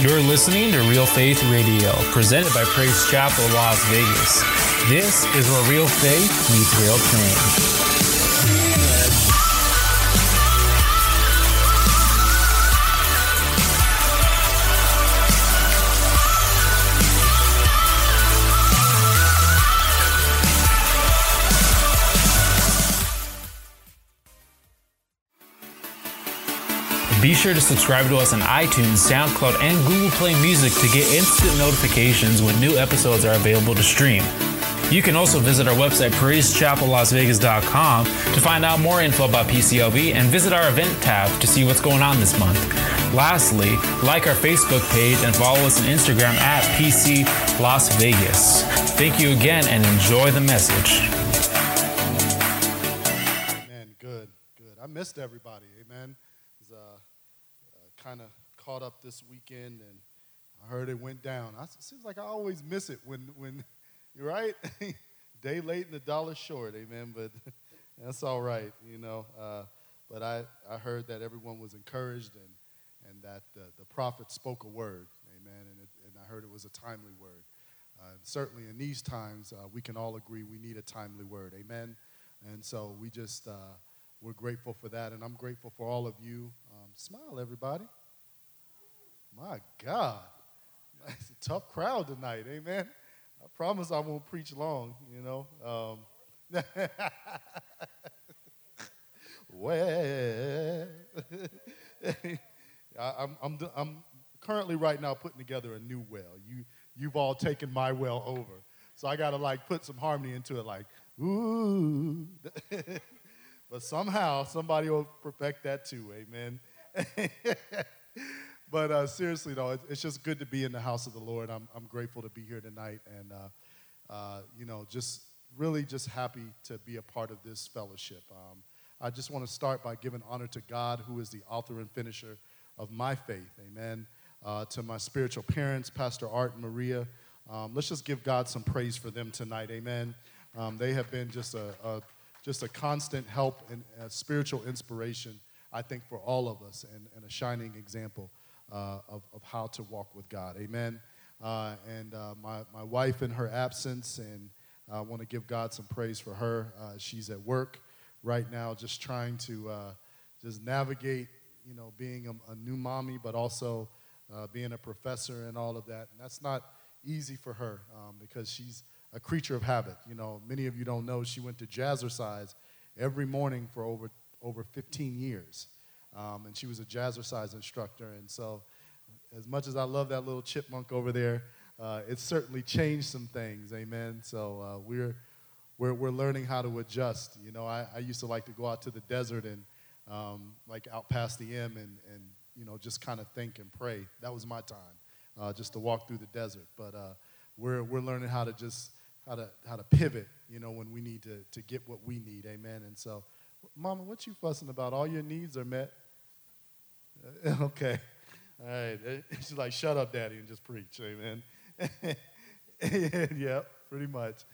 You're listening to Real Faith Radio, presented by Praise Chapel Las Vegas. This is where real faith meets real change. Be sure to subscribe to us on iTunes, SoundCloud, and Google Play Music to get instant notifications when new episodes are available to stream. You can also visit our website, praisechapellasvegas.com, to find out more info about PCLV and visit our event tab to see what's going on this month. Lastly, like our Facebook page and follow us on Instagram at PC Las Vegas. Thank you again and enjoy the message. Man, good, good. I missed everybody. Amen. Kind of caught up this weekend, and I heard it went down. I, it seems like I always miss it when, when you're right. Day late and the dollar short. Amen. But that's all right, you know. Uh, but I, I heard that everyone was encouraged and, and that the, the prophet spoke a word. Amen. And, it, and I heard it was a timely word. Uh, certainly in these times, uh, we can all agree we need a timely word. Amen. And so we just, uh, we're grateful for that. And I'm grateful for all of you. Smile, everybody. My God. It's a tough crowd tonight. Amen. I promise I won't preach long, you know. Um, well, I, I'm, I'm, I'm currently right now putting together a new well. You, you've all taken my well over. So I got to like put some harmony into it, like, ooh. but somehow somebody will perfect that too, amen. but uh, seriously, though, it, it's just good to be in the house of the Lord. I'm, I'm grateful to be here tonight and, uh, uh, you know, just really just happy to be a part of this fellowship. Um, I just want to start by giving honor to God, who is the author and finisher of my faith. Amen. Uh, to my spiritual parents, Pastor Art and Maria. Um, let's just give God some praise for them tonight. Amen. Um, they have been just a, a, just a constant help and a spiritual inspiration, I think, for all of us and, and a shining example uh, of, of how to walk with God. Amen. Uh, and uh, my, my wife in her absence, and I want to give God some praise for her. Uh, she's at work right now, just trying to uh, just navigate, you know, being a, a new mommy, but also uh, being a professor and all of that. And that's not easy for her um, because she's a creature of habit. You know, many of you don't know she went to jazzercise every morning for over over 15 years, um, and she was a jazzercise instructor. And so, as much as I love that little chipmunk over there, uh, certainly changed some things. Amen. So uh, we're we're, we're learning how to adjust. You know, I, I used to like to go out to the desert and um, like out past the M and, and you know, just kind of think and pray. That was my time, uh, just to walk through the desert. But uh, we're, we're learning how to just, how to, how to pivot, you know, when we need to, to get what we need. Amen. And so, Mama, what you fussing about? All your needs are met? okay. All right. She's like, shut up, Daddy, and just preach. Amen. yeah, pretty much.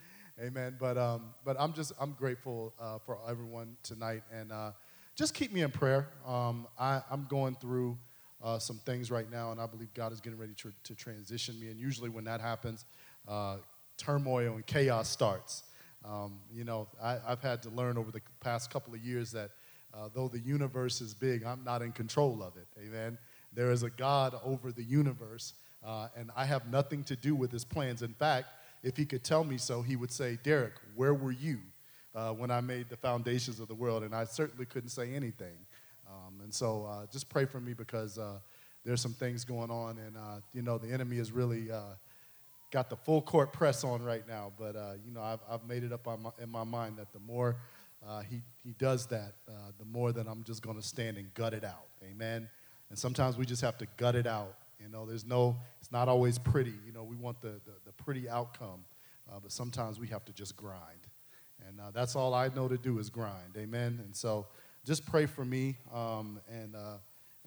Amen. But um, but I'm just I'm grateful uh, for everyone tonight, and uh, just keep me in prayer. Um, I, I'm going through uh, some things right now, and I believe God is getting ready to, to transition me. And usually, when that happens, uh, turmoil and chaos starts. Um, you know, I, have had to learn over the past couple of years that uh, though the universe is big, I'm not in control of it. Amen. There is a God over the universe, uh, and I have nothing to do with His plans. In fact if he could tell me so, he would say, Derek, where were you uh, when I made the foundations of the world? And I certainly couldn't say anything. Um, and so uh, just pray for me because uh, there's some things going on, and uh, you know the enemy is really got the full court press on right now. But uh, you know I've, I've made it up my, in my mind that the more he he does that, the more that I'm just going to stand and gut it out. Amen. And sometimes we just have to gut it out you know, there's no, it's not always pretty. You know, we want the, the, the pretty outcome, uh, but sometimes we have to just grind. And uh, that's all I know to do is grind. Amen. And so just pray for me um, and, uh,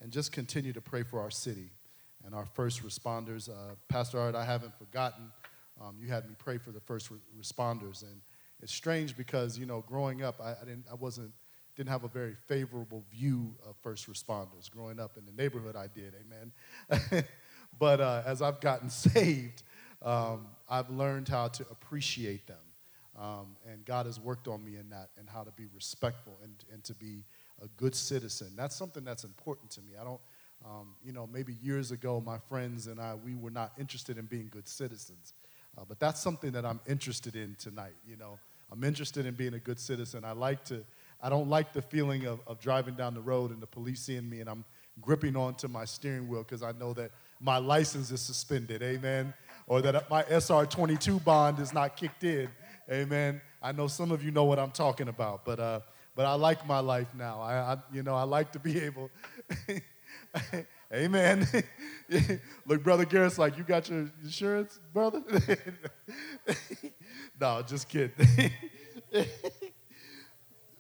and just continue to pray for our city and our first responders. Uh, Pastor Art, I haven't forgotten. Um, you had me pray for the first re- responders. And it's strange because, you know, growing up, I, I, didn't, I wasn't didn't have a very favorable view of first responders. Growing up in the neighborhood, I did, amen. but uh, as I've gotten saved, um, I've learned how to appreciate them. Um, and God has worked on me in that and how to be respectful and, and to be a good citizen. That's something that's important to me. I don't, um, you know, maybe years ago, my friends and I, we were not interested in being good citizens. Uh, but that's something that I'm interested in tonight. You know, I'm interested in being a good citizen. I like to, I don't like the feeling of, of driving down the road and the police seeing me and I'm gripping onto my steering wheel because I know that my license is suspended. Amen. Or that my SR 22 bond is not kicked in. Amen. I know some of you know what I'm talking about, but, uh, but I like my life now. I, I you know, I like to be able. Amen. Look, Brother Garrett's like, you got your insurance, brother? no, just kidding.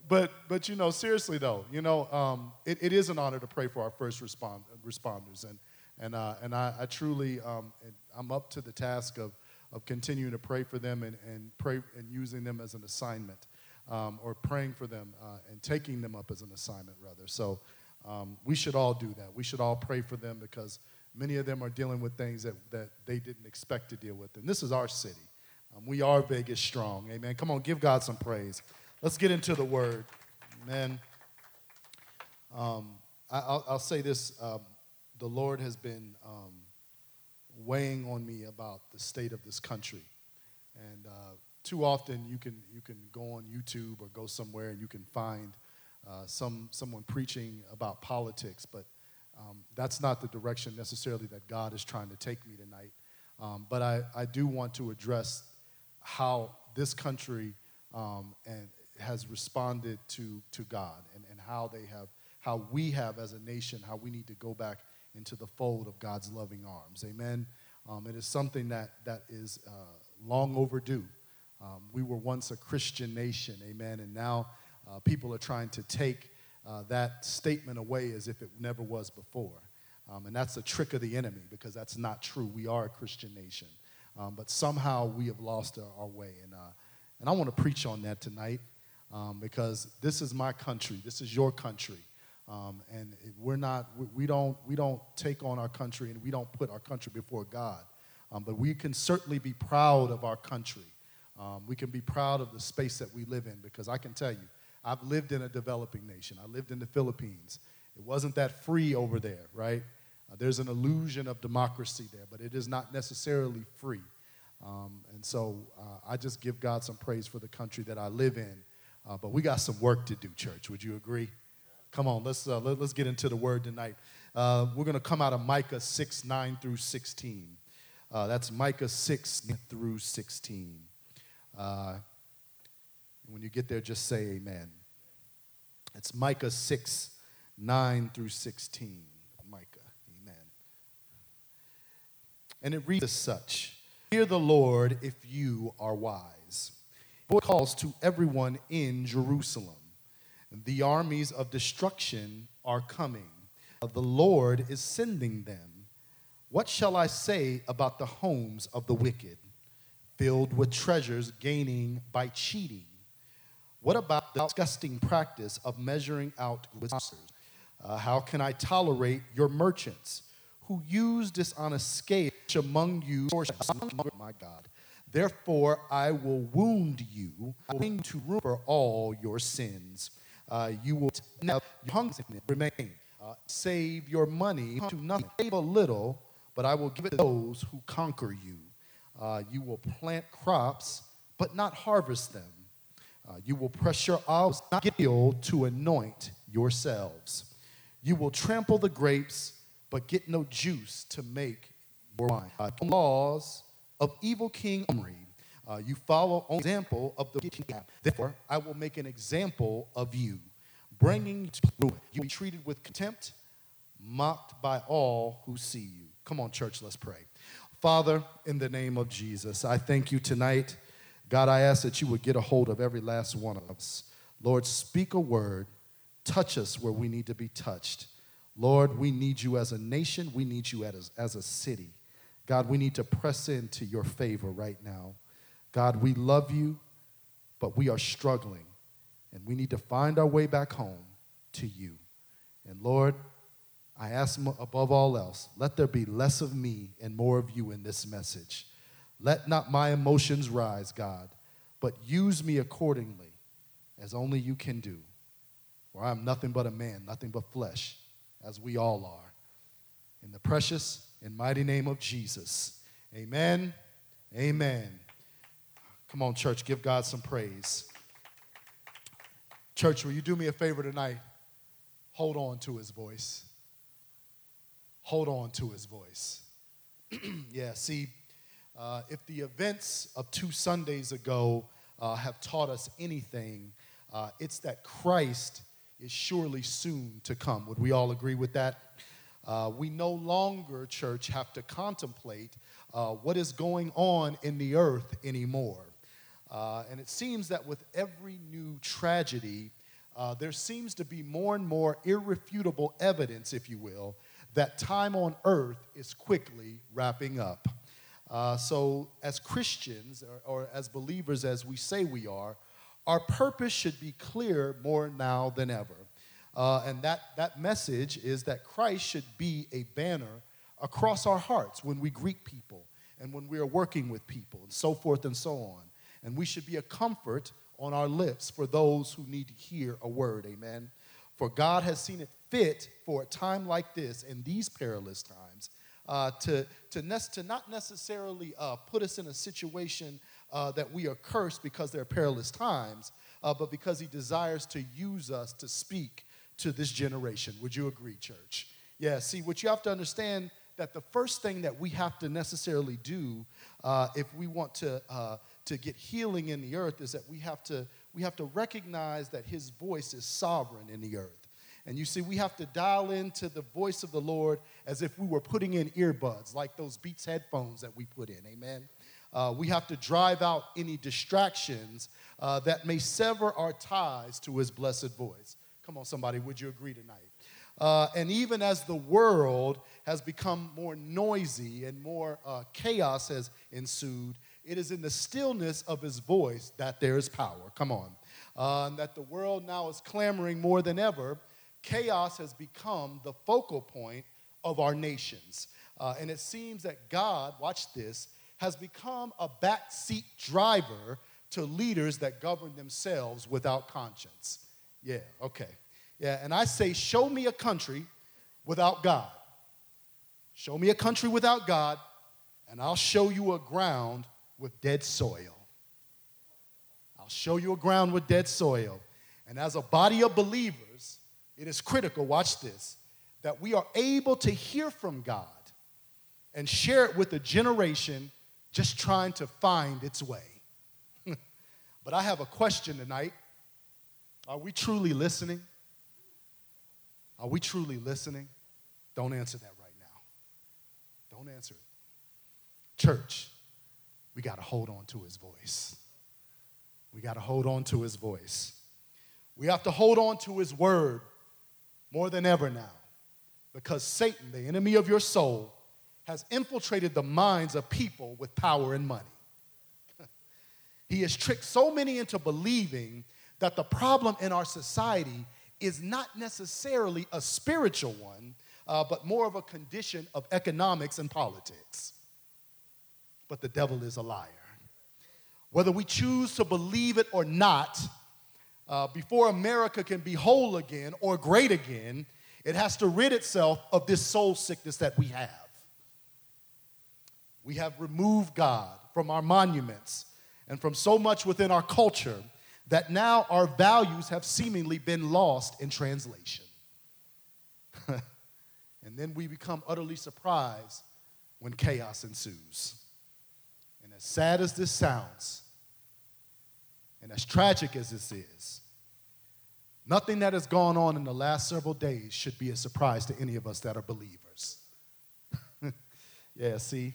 but, but, you know, seriously, though, you know, um, it, it is an honor to pray for our first respond, responders. And, and, uh, and I, I truly, um, I'm up to the task of, of continuing to pray for them and, and pray and using them as an assignment um, or praying for them uh, and taking them up as an assignment, rather. So, um, we should all do that. We should all pray for them because many of them are dealing with things that, that they didn't expect to deal with. And this is our city. Um, we are Vegas strong. Amen. Come on, give God some praise. Let's get into the word. Amen. Um, I, will say this um, the Lord has been um, weighing on me about the state of this country. And uh, too often you can, you can go on YouTube or go somewhere and you can find uh, some, someone preaching about politics, but um, that's not the direction necessarily that God is trying to take me tonight. Um, but I, I do want to address how this country um, and has responded to, to God and, and how they have, how we have as a nation, how we need to go back into the fold of God's loving arms. Amen. Um, it is something that, that is uh, long overdue. Um, we were once a Christian nation, amen, and now uh, people are trying to take uh, that statement away as if it never was before. Um, and that's a trick of the enemy because that's not true. We are a Christian nation. Um, but somehow we have lost our, our way. And, uh, and I want to preach on that tonight um, because this is my country. This is your country. Um, and we're not, we, we, don't, we don't take on our country and we don't put our country before God. Um, but we can certainly be proud of our country. Um, we can be proud of the space that we live in because I can tell you, I've lived in a developing nation. I lived in the Philippines. It wasn't that free over there, right? Uh, there's an illusion of democracy there, but it is not necessarily free. Um, and so uh, I just give God some praise for the country that I live in. Uh, but we got some work to do, church. Would you agree? Come on, let's, uh, let, us get into the word tonight. Uh, we're going to come out of Micah 6 9 through 16. Uh, that's Micah 6 through 16. when you get there, just say amen. It's Micah 6, 9 through 16. Micah, amen. And it reads as such Hear the Lord if you are wise. Voice calls to everyone in Jerusalem. The armies of destruction are coming. The Lord is sending them. What shall I say about the homes of the wicked, filled with treasures gaining by cheating? What about the disgusting practice of measuring out with uh, how can I tolerate your merchants who use dishonest scale among you? My God. Therefore, I will wound you, going to for all your sins. Uh, you will never hunger remain. Uh, save your money to nothing. Save a little, but I will give it to those who conquer you. Uh, you will plant crops, but not harvest them. Uh, you will press your oil, to anoint yourselves. You will trample the grapes, but get no juice to make your wine. Uh, laws of evil King Omri. Uh, you follow an example of the king. Therefore, I will make an example of you, bringing to ruin. You will be treated with contempt, mocked by all who see you. Come on, church, let's pray. Father, in the name of Jesus, I thank you tonight God, I ask that you would get a hold of every last one of us. Lord, speak a word, touch us where we need to be touched. Lord, we need you as a nation, we need you as, as a city. God, we need to press into your favor right now. God, we love you, but we are struggling, and we need to find our way back home to you. And Lord, I ask above all else, let there be less of me and more of you in this message. Let not my emotions rise, God, but use me accordingly as only you can do. For I am nothing but a man, nothing but flesh, as we all are. In the precious and mighty name of Jesus. Amen. Amen. Come on, church, give God some praise. Church, will you do me a favor tonight? Hold on to his voice hold on to his voice. yeah, see, uh, if the events of two Sundays ago uh, have taught us anything, uh, it's that Christ is surely soon to come. Would we all agree with that? Uh, we no longer, church, have to contemplate uh, what is going on in the earth anymore. Uh, and it seems that with every new tragedy, there seems to be more and more irrefutable evidence, if you will, that time on earth is quickly wrapping up. Uh, so, as Christians or, or, as believers, as we say we are, our purpose should be clear more now than ever. Uh, and that, that message is that Christ should be a banner across our hearts when we greet people and when we are working with people and so forth and so on. And we should be a comfort on our lips for those who need to hear a word. Amen. For God has seen it fit for a time like this in these perilous times uh, to, to, ne- to not necessarily uh, put us in a situation uh, that we are cursed because they're perilous times, uh, but because He desires to use us to speak to this generation. Would you agree, church? Yeah, see, what you have to understand that the first thing that we have to necessarily do uh, if we want to, uh, to get healing in the earth is that we have to we have to recognize that his voice is sovereign in the earth. And you see, we have to dial into the voice of the Lord as if we were putting in earbuds, like those Beats headphones that we put in. Amen. Uh, we have to drive out any distractions uh, that may sever our ties to his blessed voice. Come on, somebody, would you agree tonight? Uh, and even as the world has become more noisy and more uh, chaos has ensued, it is in the stillness of his voice that there is power. Come on. Uh, and that the world now is clamoring more than ever. Chaos has become the focal point of our nations. Uh, and it seems that God, watch this, has become a backseat driver to leaders that govern themselves without conscience. Yeah, okay. Yeah, and I say, show me a country without God. Show me a country without God, and I'll show you a ground with dead soil. I'll show you a ground with dead soil. And as a body of believers, it is critical, watch this, that we are able to hear from God and share it with a generation just trying to find its way. but I have a question tonight. Are we truly listening? Are we truly listening? Don't answer that right now. Don't answer it. Church, we got to hold on to his voice. We got to hold on to his voice. We have to hold on to his word more than ever now because Satan, the enemy of your soul, has infiltrated the minds of people with power and money. he has tricked so many into believing that the problem in our society is not necessarily a spiritual one, uh, but more of a condition of economics and politics but the devil is a liar. Whether we choose to believe it or not, uh, before America can be whole again or great again, it has to rid itself of this soul sickness that we have. We have removed God from our monuments and from so much within our culture that now our values have seemingly been lost in translation. and then we become utterly surprised when chaos ensues And as sad as this sounds, and as tragic as this is, nothing that has gone on in the last several days should be a surprise to any of us that are believers. yeah, see?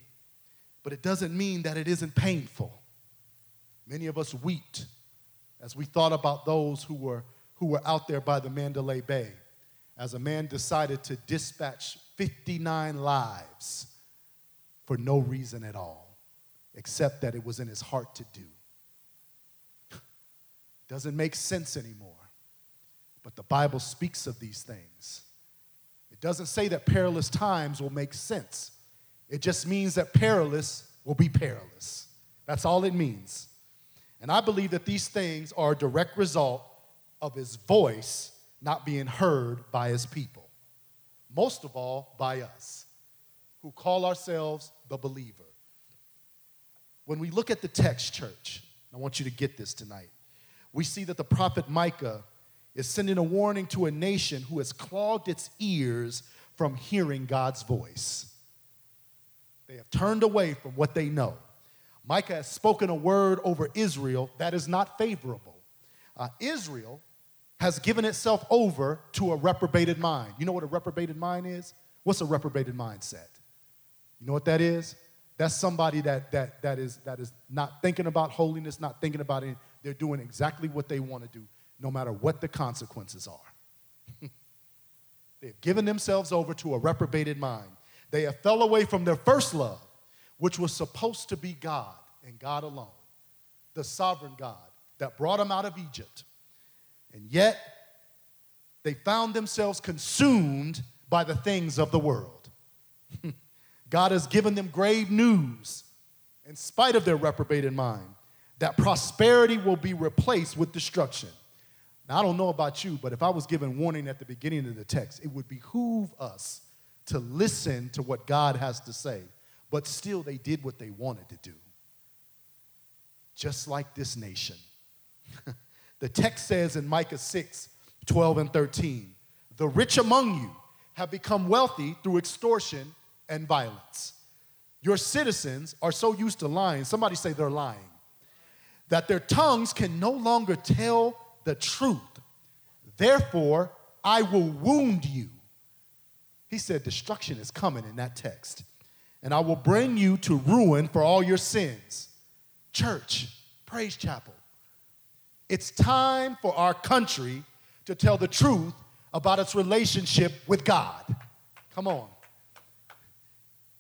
But it doesn't mean that it isn't painful. Many of us wept as we thought about those who were, who were out there by the Mandalay Bay, as a man decided to dispatch 59 lives for no reason at all except that it was in his heart to do. Doesn't make sense anymore. But the Bible speaks of these things. It doesn't say that perilous times will make sense. It just means that perilous will be perilous. That's all it means. And I believe that these things are a direct result of his voice not being heard by his people. Most of all, by us, who call ourselves the believer. When we look at the text, church, I want you to get this tonight. We see that the prophet Micah is sending a warning to a nation who has clogged its ears from hearing God's voice. They have turned away from what they know. Micah has spoken a word over Israel that is not favorable. Uh, Israel has given itself over to a reprobated mind. You know what a reprobated mind is? What's a reprobated mindset? You know what that is? That's somebody that, that, that, is, that is not thinking about holiness, not thinking about it. They're doing exactly what they want to do, no matter what the consequences are. They've given themselves over to a reprobated mind. They have fell away from their first love, which was supposed to be God and God alone, the sovereign God that brought them out of Egypt. And yet, they found themselves consumed by the things of the world. God has given them grave news, in spite of their reprobated mind, that prosperity will be replaced with destruction. Now, I don't know about you, but if I was given warning at the beginning of the text, it would behoove us to listen to what God has to say but still they did what they wanted to do. Just like this nation. the text says in Micah 6 12 and 13, the rich among you have become wealthy through extortion and violence. Your citizens are so used to lying, somebody say they're lying, that their tongues can no longer tell the truth. Therefore, I will wound you. He said destruction is coming in that text and I will bring you to ruin for all your sins. Church, Praise Chapel, it's time for our country to tell the truth about its relationship with God. Come on.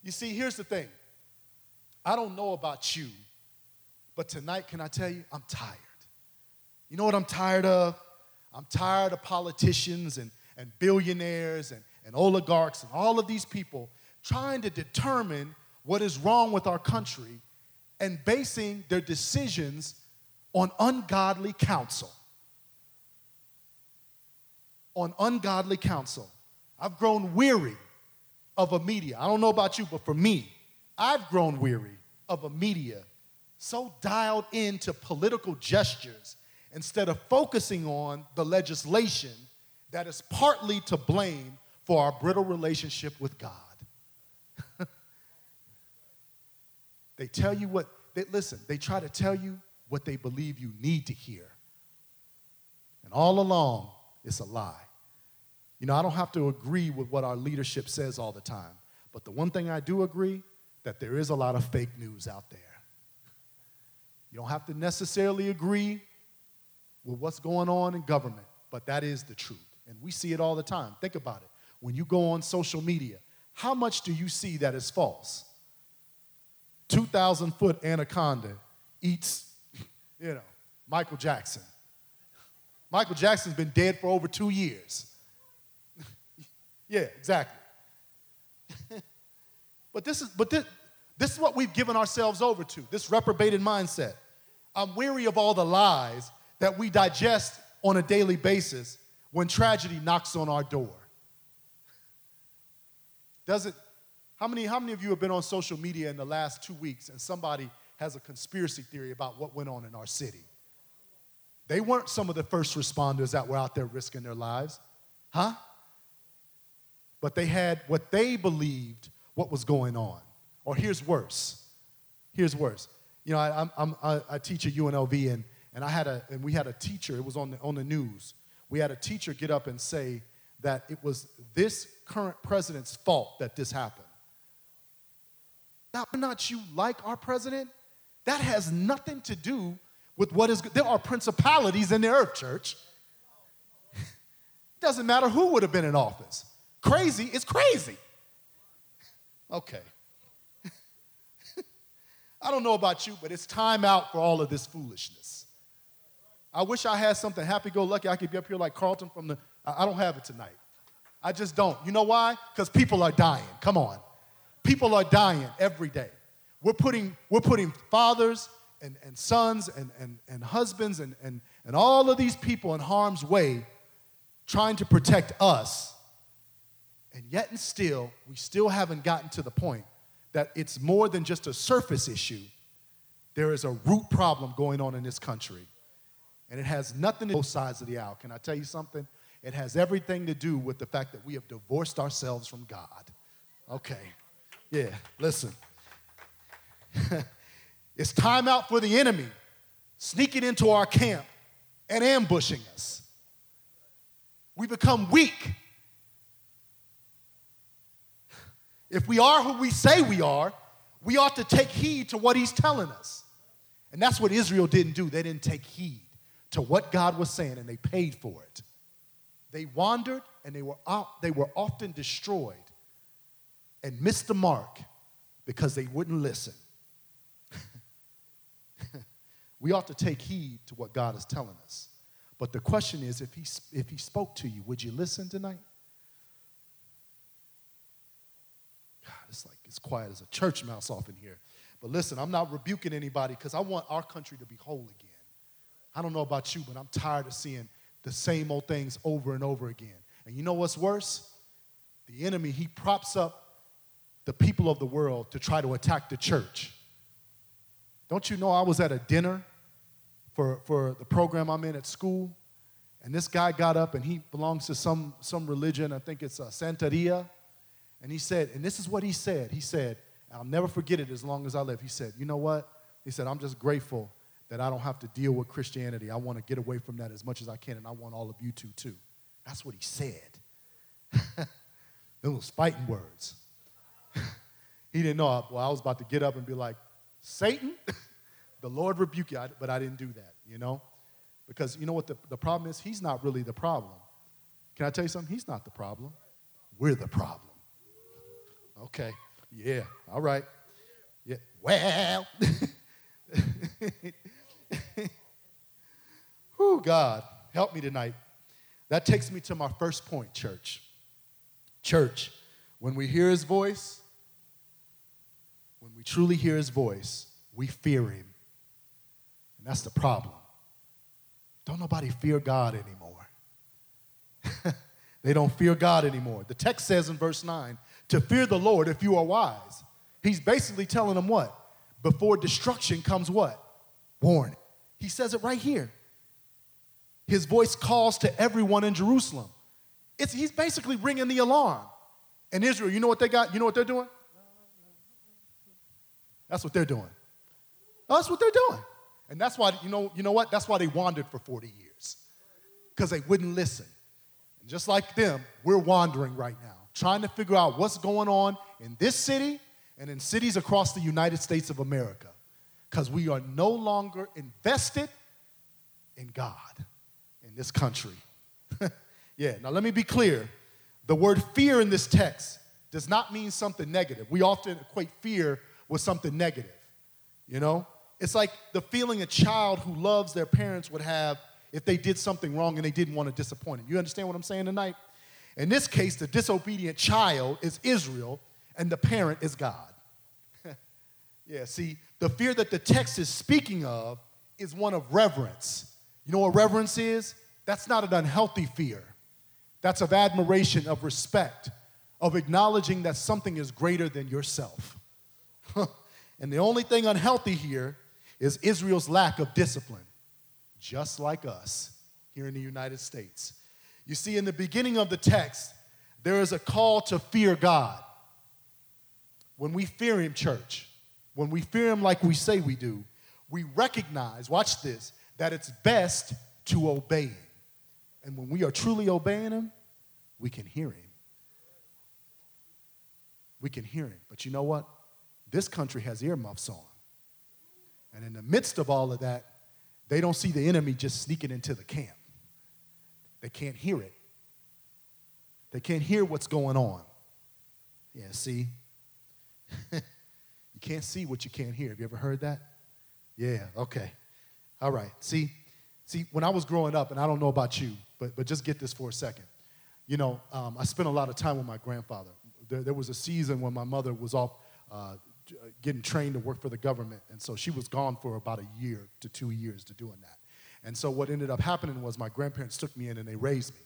You see, here's the thing I don't know about you, but tonight, can I tell you, I'm tired. You know what I'm tired of? I'm tired of politicians and, and billionaires and, and oligarchs and all of these people trying to determine what is wrong with our country and basing their decisions on ungodly counsel. On ungodly counsel. I've grown weary of a media. I don't know about you, but for me, I've grown weary of a media so dialed into political gestures instead of focusing on the legislation that is partly to blame for our brittle relationship with God. they tell you what, they, listen, they try to tell you what they believe you need to hear. And all along, it's a lie. You know, I don't have to agree with what our leadership says all the time, but the one thing I do agree that there is a lot of fake news out there. You don't have to necessarily agree with what's going on in government, but that is the truth. And we see it all the time. Think about it. When you go on social media, how much do you see that is false? 2,000 foot anaconda eats, you know, Michael Jackson. Michael Jackson's been dead for over two years. Yeah, exactly. but this is, but this, this is what we've given ourselves over to, this reprobated mindset. I'm weary of all the lies that we digest on a daily basis when tragedy knocks on our door. Does it, how many, how many of you have been on social media in the last two weeks and somebody has a conspiracy theory about what went on in our city? They weren't some of the first responders that were out there risking their lives, huh? But they had what they believed what was going on. Or here's worse. Here's worse. You know, I, I'm, I, I teach at UNLV, and, and I had a, and we had a teacher. It was on the, on the news. We had a teacher get up and say that it was this current president's fault that this happened. Now, not you like our president? That has nothing to do with what is good. There are principalities in the earth, church. It doesn't matter who would have been in office. Crazy is crazy. Okay. I don't know about you, but it's time out for all of this foolishness. I wish I had something happy go lucky. I could be up here like Carlton from the, I don't have it tonight. I just don't. You know why? Because people are dying. Come on. People are dying every day. We're putting, we're putting fathers and, and sons and, and, and husbands and, and, and all of these people in harm's way trying to protect us. And yet and still, we still haven't gotten to the point that it's more than just a surface issue. There is a root problem going on in this country. And it has nothing to do with both sides of the aisle. Can I tell you something? It has everything to do with the fact that we have divorced ourselves from God. Okay. Yeah, listen. it's time out for the enemy sneaking into our camp and ambushing us. We become weak. If we are who we say we are, we ought to take heed to what he's telling us. And that's what Israel didn't do. They didn't take heed to what God was saying, and they paid for it. They wandered, and they were, they were often destroyed and missed the mark because they wouldn't listen. we ought to take heed to what God is telling us. But the question is if he, if he spoke to you, would you listen tonight? God, it's like it's quiet as a church mouse off in here. But listen, I'm not rebuking anybody because I want our country to be whole again. I don't know about you, but I'm tired of seeing the same old things over and over again. And you know what's worse? The enemy, he props up the people of the world to try to attack the church. Don't you know I was at a dinner for, for the program I'm in at school? And this guy got up and he belongs to some, some religion, I think it's a Santeria. And he said, and this is what he said. He said, I'll never forget it as long as I live. He said, You know what? He said, I'm just grateful that I don't have to deal with Christianity. I want to get away from that as much as I can, and I want all of you to too. That's what he said. Those fighting words. he didn't know. Well, I was about to get up and be like, Satan, the Lord rebuke you. But I didn't do that, you know? Because you know what the, the problem is? He's not really the problem. Can I tell you something? He's not the problem. We're the problem. Okay. Yeah. All right. Yeah. Well. Whew, God, help me tonight. That takes me to my first point, church. Church, when we hear his voice, when we truly hear his voice, we fear him. And that's the problem. Don't nobody fear God anymore. they don't fear God anymore. The text says in verse 9 to fear the Lord if you are wise. He's basically telling them what? Before destruction comes what? Warning. He says it right here. His voice calls to everyone in Jerusalem. It's, he's basically ringing the alarm. And Israel, you know what they got? You know what they're doing? That's what they're doing. That's what they're doing. And that's why, you know, you know what? That's why they wandered for 40 years. Because they wouldn't listen. And just like them, we're wandering right now, trying to figure out what's going on in this city and in cities across the United States of America. Because we are no longer invested in God in this country. yeah, now let me be clear. The word fear in this text does not mean something negative. We often equate fear with something negative. You know? It's like the feeling a child who loves their parents would have if they did something wrong and they didn't want to disappoint them. You understand what I'm saying tonight? In this case, the disobedient child is Israel and the parent is God. yeah, see, the fear that the text is speaking of is one of reverence. You know what reverence is? That's not an unhealthy fear. That's of admiration, of respect, of acknowledging that something is greater than yourself. and the only thing unhealthy here is Israel's lack of discipline, just like us here in the United States. You see, in the beginning of the text, there is a call to fear God. When we fear Him, church, when we fear Him like we say we do, we recognize, watch this, that it's best to obey Him. And when we are truly obeying Him, we can hear Him. We can hear Him. But you know what? This country has earmuffs on. And in the midst of all of that, they don't see the enemy just sneaking into the camp. They can't hear it. They can't hear what's going on. Yeah, see? you can't see what you can't hear. Have you ever heard that? Yeah, okay. All right. See, see, when I was growing up, and I don't know about you, but, but just get this for a second. you know, um, I spent a lot of time with my grandfather. There, there was a season when my mother was off uh, getting trained to work for the government, and so she was gone for about a year to two years to doing that. And so what ended up happening was my grandparents took me in and they raised me.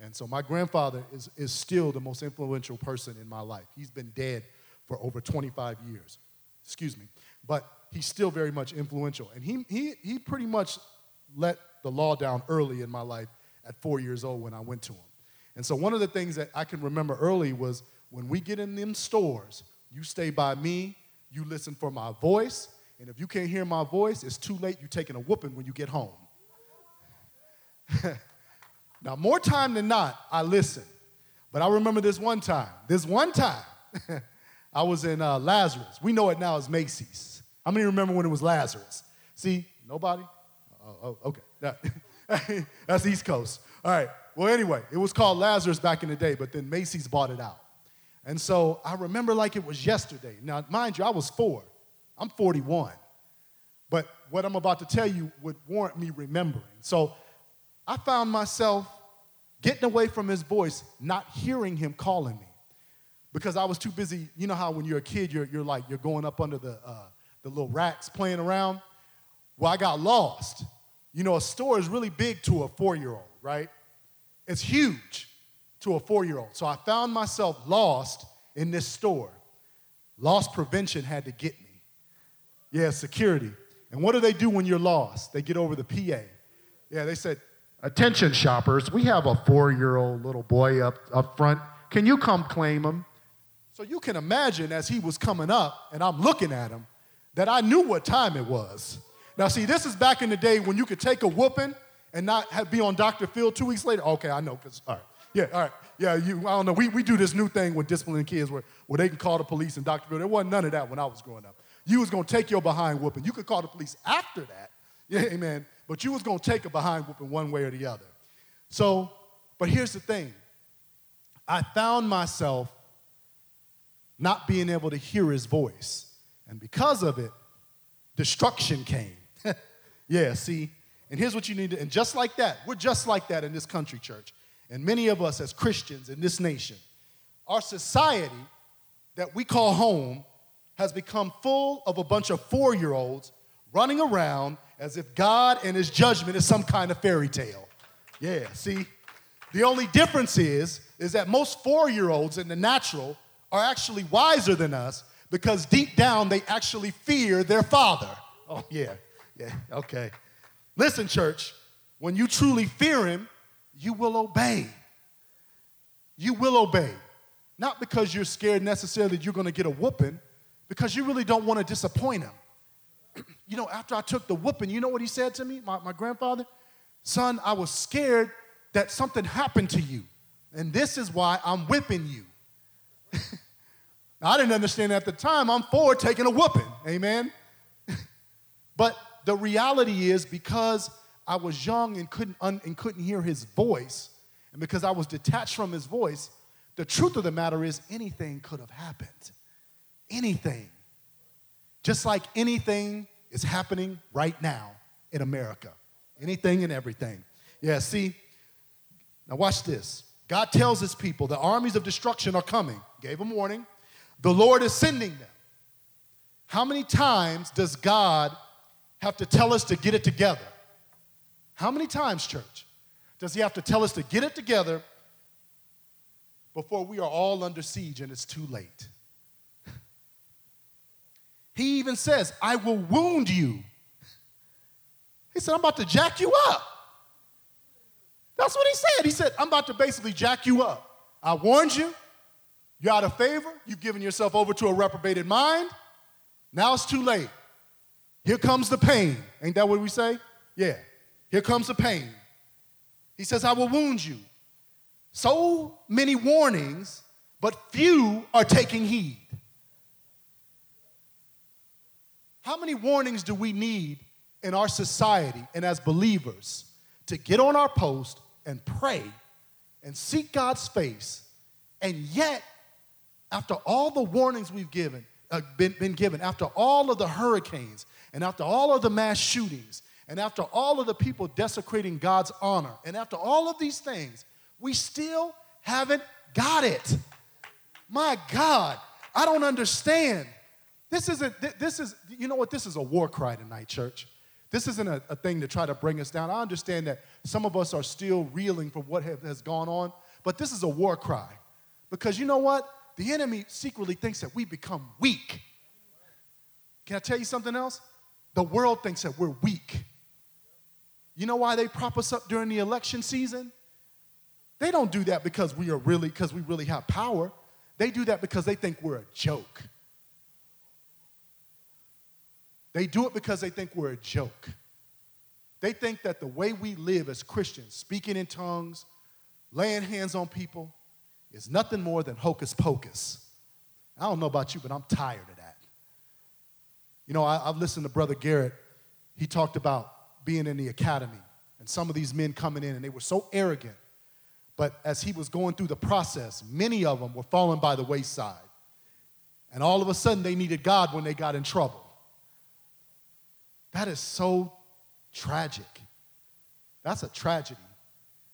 And so my grandfather is, is still the most influential person in my life. He's been dead for over 25 years. Excuse me. But he's still very much influential. And he, he, he pretty much let the law down early in my life at four years old when I went to him. And so one of the things that I can remember early was when we get in them stores, you stay by me, you listen for my voice, and if you can't hear my voice, it's too late. You're taking a whooping when you get home. now, more time than not, I listen. But I remember this one time. This one time, I was in uh, Lazarus. We know it now as Macy's. How many remember when it was Lazarus? See, nobody? Oh, oh okay. That's East Coast. All right. Well, anyway, it was called Lazarus back in the day, but then Macy's bought it out. And so I remember like it was yesterday. Now, mind you, I was four. I'm 41. But what I'm about to tell you would warrant me remembering. So I found myself getting away from his voice, not hearing him calling me because I was too busy. You know how when you're a kid, you're, you're like, you're going up under the, uh, the little racks playing around? Well, I got lost. You know, a store is really big to a four year old, right? It's huge to a four year old. So I found myself lost in this store. Loss prevention had to get me. Yeah, security. And what do they do when you're lost? They get over the PA. Yeah, they said, Attention, shoppers, we have a four year old little boy up, up front. Can you come claim him? So you can imagine as he was coming up and I'm looking at him that I knew what time it was. Now, see, this is back in the day when you could take a whooping and not have, be on Dr. Phil two weeks later. Okay, I know, because, all right. Yeah, all right. Yeah, you, I don't know. We, we do this new thing with disciplining kids where, where they can call the police and Dr. Phil. There wasn't none of that when I was growing up. You was going to take your behind whooping. You could call the police after that. Yeah, amen. But you was going to take a behind whooping one way or the other. So, but here's the thing. I found myself not being able to hear his voice. And because of it, destruction came. yeah, see? And here's what you need to, and just like that, we're just like that in this country, church. And many of us as Christians in this nation, our society that we call home has become full of a bunch of four year olds running around as if God and his judgment is some kind of fairy tale. Yeah, see? The only difference is, is that most four year olds in the natural are actually wiser than us because deep down they actually fear their father. Oh, yeah, yeah, okay. Listen, church, when you truly fear him, you will obey. You will obey. Not because you're scared necessarily you're going to get a whooping, because you really don't want to disappoint him. You know, after I took the whooping, you know what he said to me, my, my grandfather? Son, I was scared that something happened to you, and this is why I'm whipping you. now, I didn't understand at the time. I'm for taking a whooping. Amen. but the reality is because I was young and couldn't, un- and couldn't hear his voice, and because I was detached from his voice, the truth of the matter is anything could have happened. Anything. Just like anything is happening right now in America. Anything and everything. Yeah, see? Now, watch this. God tells his people the armies of destruction are coming. Gave them warning. The Lord is sending them. How many times does God have to tell us to get it together? How many times, church, does he have to tell us to get it together before we are all under siege and it's too late? He even says, I will wound you. He said, I'm about to jack you up. That's what he said. He said, I'm about to basically jack you up. I warned you. You're out of favor. You've given yourself over to a reprobated mind. Now it's too late. Here comes the pain. Ain't that what we say? Yeah. Here comes the pain. He says, I will wound you. So many warnings, but few are taking heed. How many warnings do we need in our society and as believers to get on our post and pray and seek God's face, and yet, after all the warnings we've given, uh, been, been given, after all of the hurricanes, and after all of the mass shootings, and after all of the people desecrating God's honor, and after all of these things, we still haven't got it. My God, I don't understand. This isn't, this is, you know what? This is a war cry tonight, church. This isn't a, a thing to try to bring us down. I understand that some of us are still reeling from what have, has gone on, but this is a war cry. Because you know what? The enemy secretly thinks that we become weak. Can I tell you something else? The world thinks that we're weak. You know why they prop us up during the election season? They don't do that because we are really because we really have power. They do that because they think we're a joke. They do it because they think we're a joke. They think that the way we live as Christians, speaking in tongues, laying hands on people, is nothing more than hocus pocus. I don't know about you, but I'm tired of that. You know, I, have listened to Brother Garrett. He talked about being in the academy and some of these men coming in, and they were so arrogant. But as he was going through the process, many of them were falling by the wayside. And all of a sudden, they needed God when they got in trouble. That is so tragic. That's a tragedy.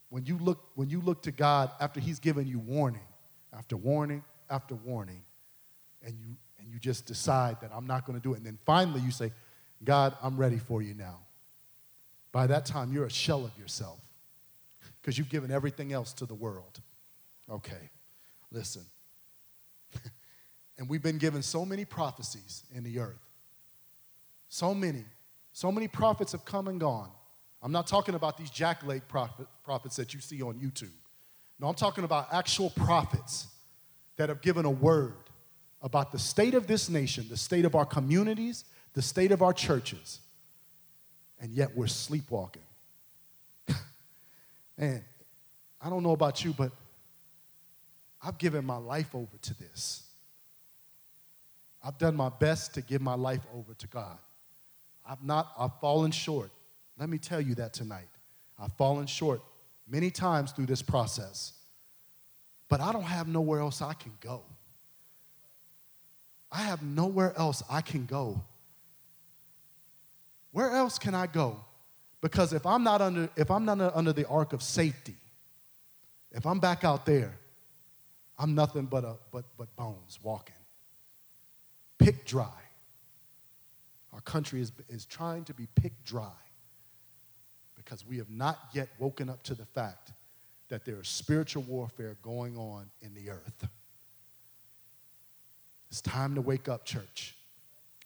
When you look, when you look to God after He's given you warning, after warning, after warning, and you and you just decide that I'm not going to do it. And then finally you say, God, I'm ready for you now. By that time, you're a shell of yourself because you've given everything else to the world. Okay, listen. and we've been given so many prophecies in the earth. So many so many prophets have come and gone. I'm not talking about these jackleg prophet, prophets that you see on YouTube. No, I'm talking about actual prophets that have given a word about the state of this nation, the state of our communities, the state of our churches. And yet we're sleepwalking. and I don't know about you, but I've given my life over to this. I've done my best to give my life over to God. I've not, I've fallen short. Let me tell you that tonight. I've fallen short many times through this process, but I don't have nowhere else I can go. I have nowhere else I can go. Where else can I go? Because if I'm not under, if I'm not under the ark of safety, if I'm back out there, I'm nothing but a but but bones walking. Pick dry. Our country is, is trying to be picked dry because we have not yet woken up to the fact that there is spiritual warfare going on in the earth. It's time to wake up, church.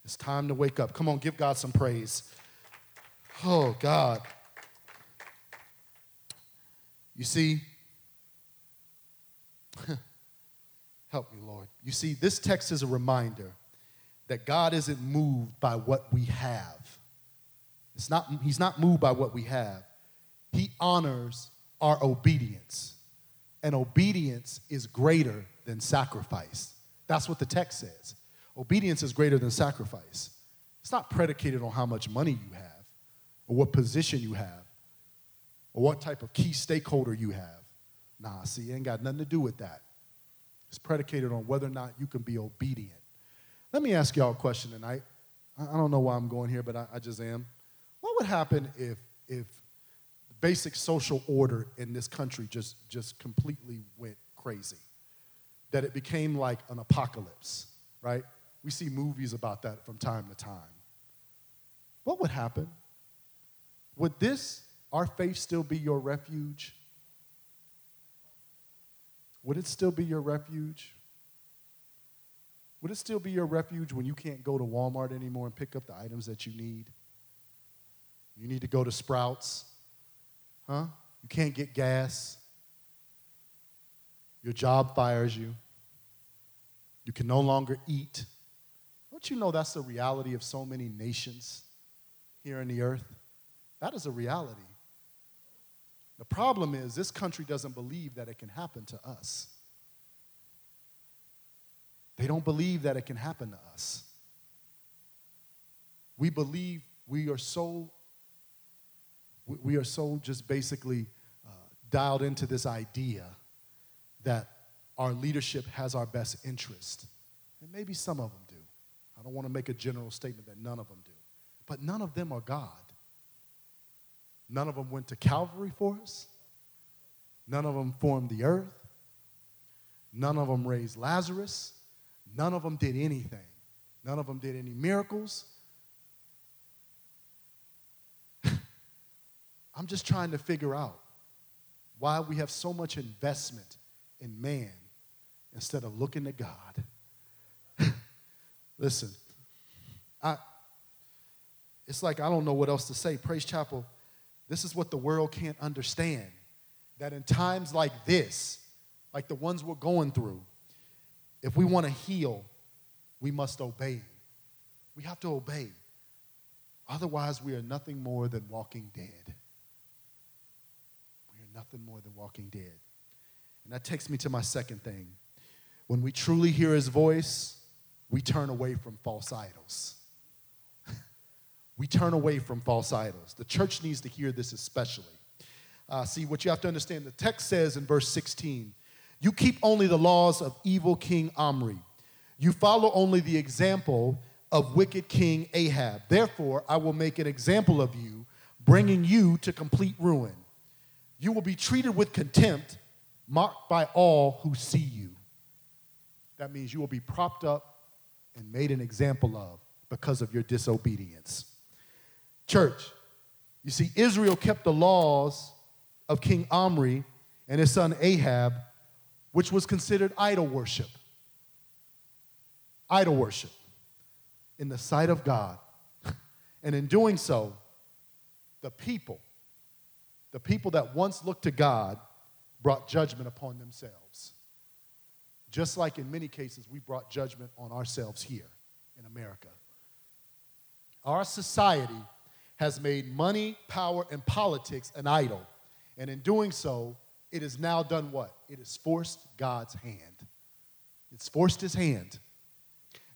It's time to wake up. Come on, give God some praise. Oh, God. You see, help me, Lord. You see, this text is a reminder that God isn't moved by what we have. It's not, he's not moved by what we have. He honors our obedience. And obedience is greater than sacrifice. That's what the text says. Obedience is greater than sacrifice. It's not predicated on how much money you have, or what position you have, or what type of key stakeholder you have. Nah, see, it ain't got nothing to do with that. It's predicated on whether or not you can be obedient. Let me ask y'all a question tonight. I don't know why I'm going here, but I, I just am. What would happen if, if the basic social order in this country just, just completely went crazy? That it became like an apocalypse, right? We see movies about that from time to time. What would happen? Would this, our faith, still be your refuge? Would it still be your refuge? Would it still be your refuge when you can't go to Walmart anymore and pick up the items that you need? You need to go to Sprouts, huh? You can't get gas. Your job fires you. You can no longer eat. Don't you know that's the reality of so many nations here in the earth? That is a reality. The problem is, this country doesn't believe that it can happen to us. They don't believe that it can happen to us. We believe we are so, we are so just basically uh, dialed into this idea that our leadership has our best interest. And maybe some of them do. I don't want to make a general statement that none of them do. But none of them are God. None of them went to Calvary for us. None of them formed the earth. None of them raised Lazarus. None of them did anything. None of them did any miracles. I'm just trying to figure out why we have so much investment in man instead of looking to God. Listen, I, it's like I don't know what else to say. Praise Chapel, this is what the world can't understand. That in times like this, like the ones we're going through, if we want to heal, we must obey. We have to obey. Otherwise, we are nothing more than walking dead. We are nothing more than walking dead. And that takes me to my second thing. When we truly hear his voice, we turn away from false idols. we turn away from false idols. The church needs to hear this especially. Uh, see, what you have to understand the text says in verse 16 you keep only the laws of evil King Omri. You follow only the example of wicked King Ahab. Therefore, I will make an example of you, bringing you to complete ruin. You will be treated with contempt, marked by all who see you. That means you will be propped up and made an example of because of your disobedience. Church, you see, Israel kept the laws of King Omri and his son Ahab which was considered idol worship. Idol worship in the sight of God. And in doing so, the people, the people that once looked to God, brought judgment upon themselves. Just like in many cases, we brought judgment on ourselves here in America. Our society has made money, power, and politics an idol. And in doing so, it has now done what? It has forced God's hand. It's forced his hand.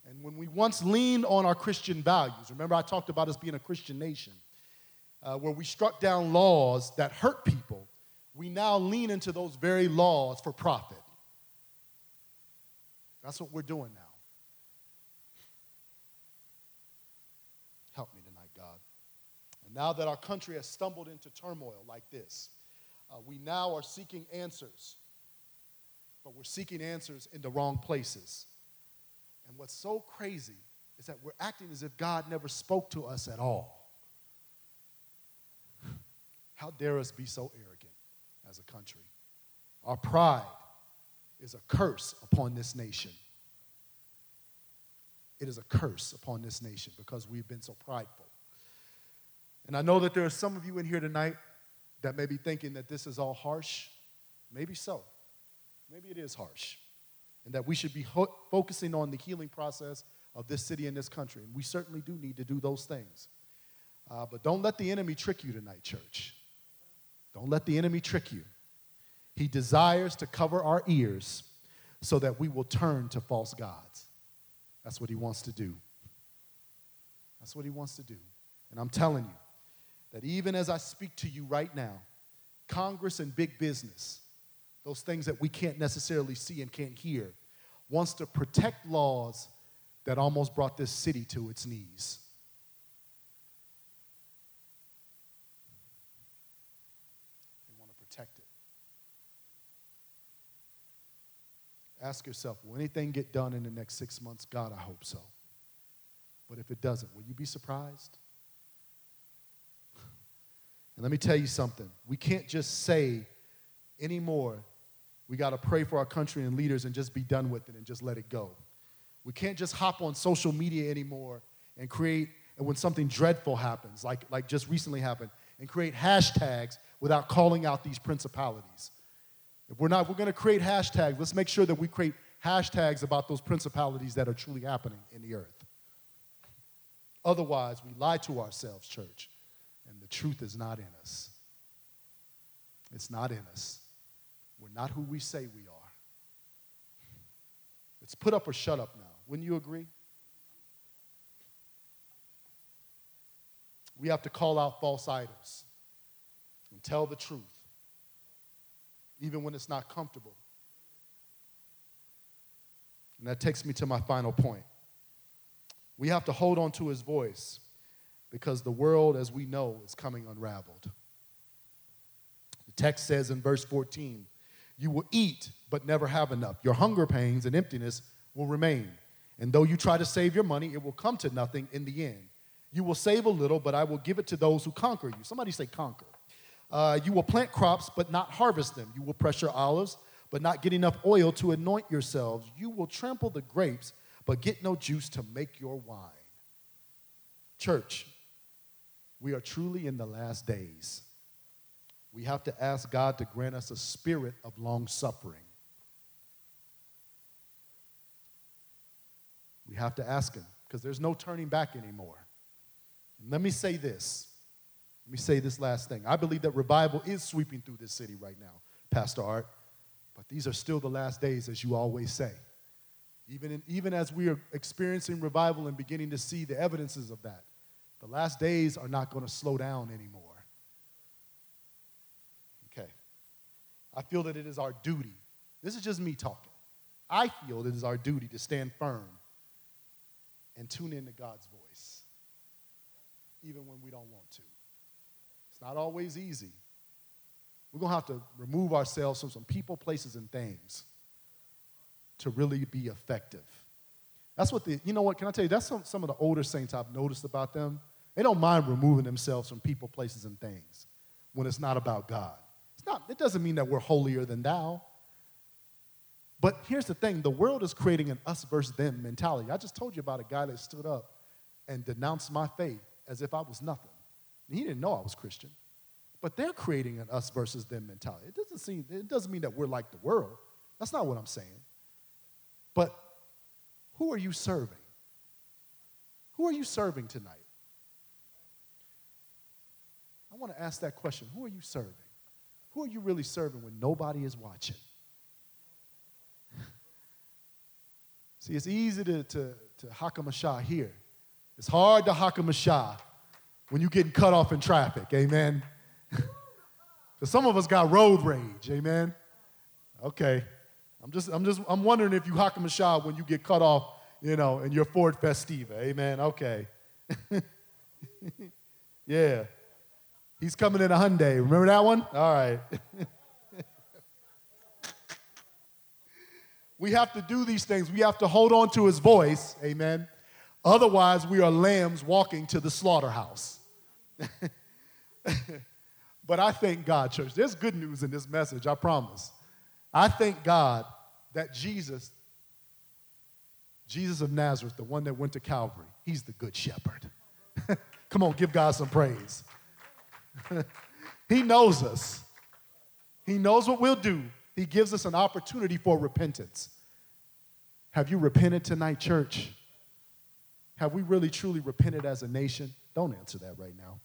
And when we once leaned on our Christian values, remember I talked about us being a Christian nation, uh, where we struck down laws that hurt people, we now lean into those very laws for profit. That's what we're doing now. Help me tonight, God. And now that our country has stumbled into turmoil like this, uh, we now are seeking answers, but we're seeking answers in the wrong places. And what's so crazy is that we're acting as if God never spoke to us at all. How dare us be so arrogant as a country? Our pride is a curse upon this nation. It is a curse upon this nation because we've been so prideful. And I know that there are some of you in here tonight that may be thinking that this is all harsh. Maybe so. Maybe it is harsh. And that we should be ho- focusing on the healing process of this city and this country. And we certainly do need to do those things. Uh, but don't let the enemy trick you tonight, church. Don't let the enemy trick you. He desires to cover our ears so that we will turn to false gods. That's what he wants to do. That's what he wants to do. And I'm telling you, that even as I speak to you right now, Congress and big business, those things that we can't necessarily see and can't hear, wants to protect laws that almost brought this city to its knees. They want to protect it. Ask yourself, will anything get done in the next six months? God, I hope so. But if it doesn't, will you be surprised? And let me tell you something we can't just say anymore, we got to pray for our country and leaders and just be done with it and just let it go. We can't just hop on social media anymore and create, and when something dreadful happens, like, like just recently happened, and create hashtags without calling out these principalities. If we're not, we're going to create hashtags, let's make sure that we create hashtags about those principalities that are truly happening in the earth. Otherwise, we lie to ourselves, church truth is not in us. It's not in us. We're not who we say we are. It's put up or shut up now. Wouldn't you agree? We have to call out false idols and tell the truth, even when it's not comfortable. And that takes me to my final point. We have to hold on to his voice because the world as we know is coming unraveled. The text says in verse 14, You will eat but never have enough. Your hunger pains and emptiness will remain. And though you try to save your money, it will come to nothing in the end. You will save a little, but I will give it to those who conquer you. Somebody say, conquer. Uh, you will plant crops, but not harvest them. You will press your olives, but not get enough oil to anoint yourselves. You will trample the grapes, but get no juice to make your wine. Church, we are truly in the last days. We have to ask God to grant us a spirit of long suffering. We have to ask Him because there's no turning back anymore. And let me say this. Let me say this last thing. I believe that revival is sweeping through this city right now, Pastor Art. But these are still the last days, as you always say. Even, in, even as we are experiencing revival and beginning to see the evidences of that, the last days are not going to slow down anymore. Okay. I feel that it is our duty. This is just me talking. I feel it is our duty to stand firm and tune in to God's voice, even when we don't want to. It's not always easy. We're going to have to remove ourselves from some people, places, and things to really be effective. That's what the, you know what, can I tell you, that's some, some of the older saints I've noticed about them. They don't mind removing themselves from people, places, and things when it's not about God. It's not, it doesn't mean that we're holier than thou. But here's the thing the world is creating an us versus them mentality. I just told you about a guy that stood up and denounced my faith as if I was nothing. He didn't know I was Christian. But they're creating an us versus them mentality. It doesn't, seem, it doesn't mean that we're like the world. That's not what I'm saying. But who are you serving? Who are you serving tonight? I want to ask that question. Who are you serving? Who are you really serving when nobody is watching? See, it's easy to, to, to hakam a shah here. It's hard to hakam a shah when you're getting cut off in traffic, amen? Because some of us got road rage, amen? Okay. I'm just, I'm just, I'm wondering if you hakam a shah when you get cut off, you know, in your Ford Festiva, amen? Okay. yeah. He's coming in a Hyundai. Remember that one? All right. we have to do these things. We have to hold on to his voice. Amen. Otherwise, we are lambs walking to the slaughterhouse. but I thank God, church. There's good news in this message, I promise. I thank God that Jesus, Jesus of Nazareth, the one that went to Calvary, he's the good shepherd. Come on, give God some praise. he knows us. He knows what we'll do. He gives us an opportunity for repentance. Have you repented tonight, church? Have we really truly repented as a nation? Don't answer that right now.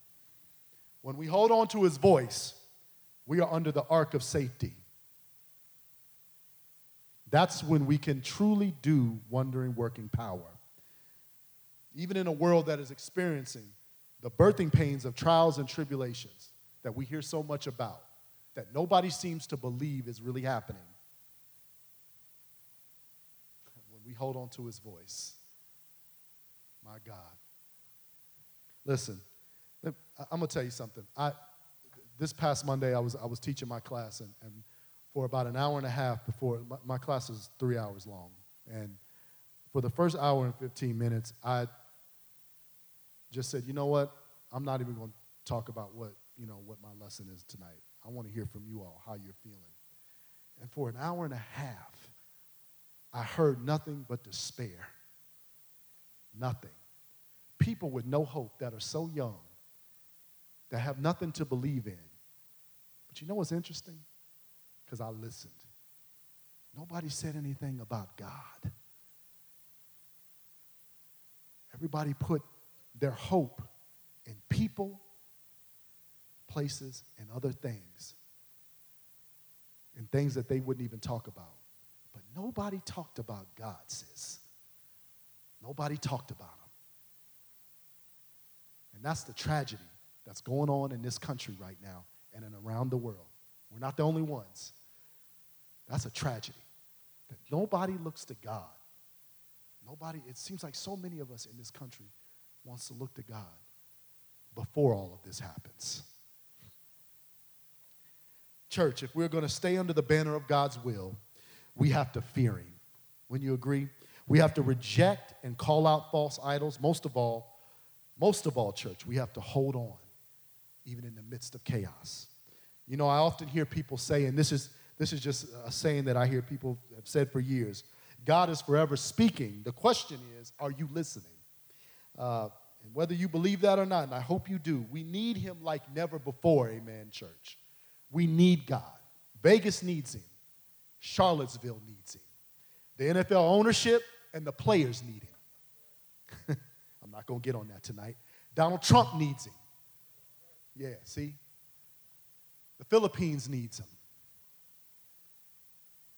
When we hold on to his voice, we are under the ark of safety. That's when we can truly do wondering working power. Even in a world that is experiencing the birthing pains of trials and tribulations that we hear so much about, that nobody seems to believe is really happening, when we hold on to his voice, my God. Listen, I'm going to tell you something. I, this past Monday, I was, I was teaching my class, and, and for about an hour and a half before, my, my class is three hours long. And for the first hour and 15 minutes, I just said, you know what? I'm not even going to talk about what, you know, what my lesson is tonight. I want to hear from you all how you're feeling. And for an hour and a half, I heard nothing but despair. Nothing. People with no hope that are so young, that have nothing to believe in. But you know what's interesting? Because I listened. Nobody said anything about God. Everybody put their hope in people, places, and other things, and things that they wouldn't even talk about. But nobody talked about God, sis. Nobody talked about him. And that's the tragedy that's going on in this country right now and around the world. We're not the only ones. That's a tragedy that nobody looks to God. Nobody, it seems like so many of us in this country wants to look to God before all of this happens. Church, if we're going to stay under the banner of God's will, we have to fear him. When you agree? We have to reject and call out false idols. Most of all, most of all, church, we have to hold on, even in the midst of chaos. You know, I often hear people say, and this is this is just a saying that I hear people have said for years God is forever speaking. The question is, are you listening? Uh, whether you believe that or not, and I hope you do, we need him like never before, amen, church. We need God. Vegas needs him. Charlottesville needs him. The NFL ownership and the players need him. I'm not going to get on that tonight. Donald Trump needs him. Yeah, see? The Philippines needs him.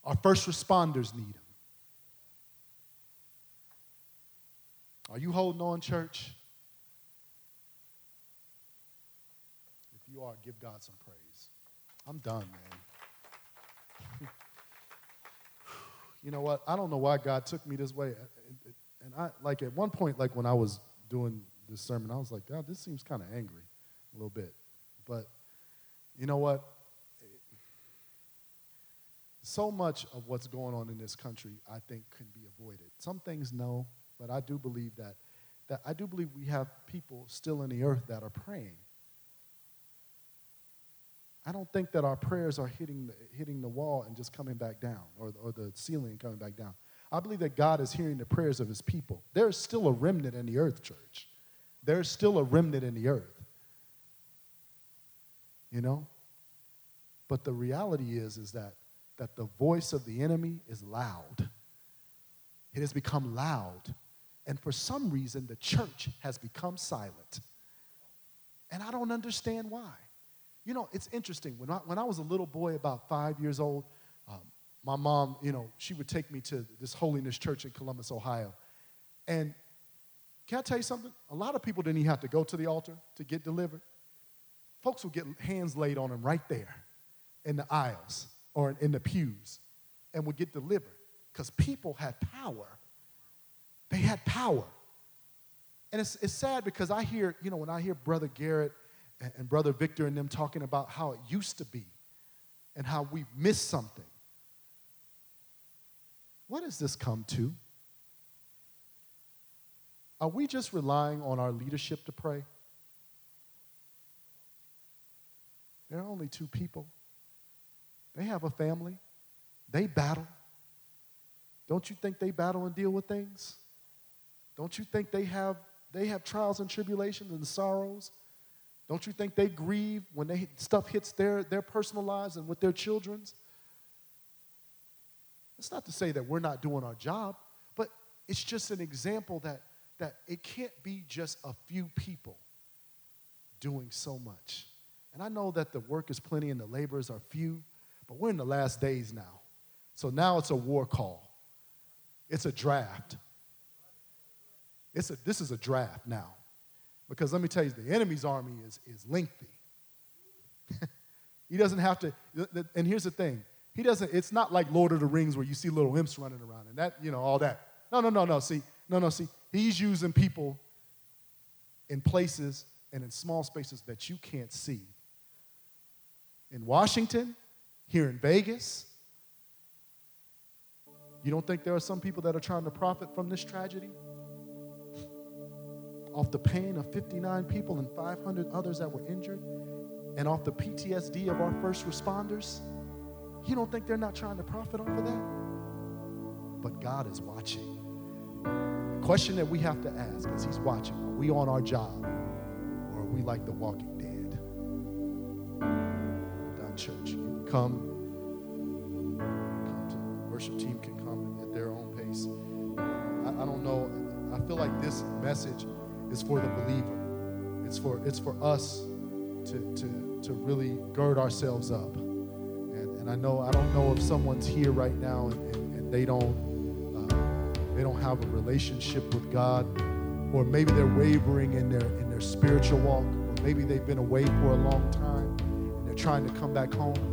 Our first responders need him. Are you holding on, church? If you are, give God some praise. I'm done, man. you know what? I don't know why God took me this way. And I, like, at one point, like when I was doing this sermon, I was like, God, this seems kind of angry a little bit. But you know what? So much of what's going on in this country, I think, can be avoided. Some things, no, but I do believe that, that I do believe we have people still in the earth that are praying. I don't think that our prayers are hitting the, hitting the wall and just coming back down, or, or the ceiling coming back down. I believe that God is hearing the prayers of his people. There's still a remnant in the earth, church. There's still a remnant in the earth. You know? But the reality is, is that, that the voice of the enemy is loud. It has become loud. And for some reason, the church has become silent. And I don't understand why. You know, it's interesting. When I, when I was a little boy, about five years old, um, my mom, you know, she would take me to this holiness church in Columbus, Ohio. And can I tell you something? A lot of people didn't even have to go to the altar to get delivered. Folks would get hands laid on them right there in the aisles or in the pews and would get delivered because people had power. They had power. And it's, it's sad because I hear, you know, when I hear Brother Garrett and, and Brother Victor and them talking about how it used to be and how we've missed something. What has this come to? Are we just relying on our leadership to pray? There are only two people. They have a family. They battle. Don't you think they battle and deal with things? Don't you think they have they have trials and tribulations and sorrows? Don't you think they grieve when they, stuff hits their, their personal lives and with their children's? It's not to say that we're not doing our job, but it's just an example that, that it can't be just a few people doing so much. And I know that the work is plenty and the laborers are few, but we're in the last days now. So now it's a war call. It's a draft. It's a, this is a draft now. Because let me tell you, the enemy's army is, is lengthy. he doesn't have to, and here's the thing. He doesn't, it's not like Lord of the Rings where you see little imps running around and that, you know, all that. No, no, no, no. See, no, no, see, he's using people in places and in small spaces that you can't see. In Washington, here in Vegas, you don't think there are some people that are trying to profit from this tragedy? Off the pain of 59 people and 500 others that were injured, and off the PTSD of our first responders, you don't think they're not trying to profit off of that? But God is watching. The question that we have to ask is He's watching. Are we on our job? Or are we like the walking dead? Done, church. You can come. Come to the worship team can come at their own pace. I, I don't know. I feel like this message is for the believer. It's for, it's for us to, to, to really gird ourselves up. And, and I know, I don't know if someone's here right now and, and, and they don't, uh, they don't have a relationship with God, or maybe they're wavering in their, in their spiritual walk, or maybe they've been away for a long time and they're trying to come back home.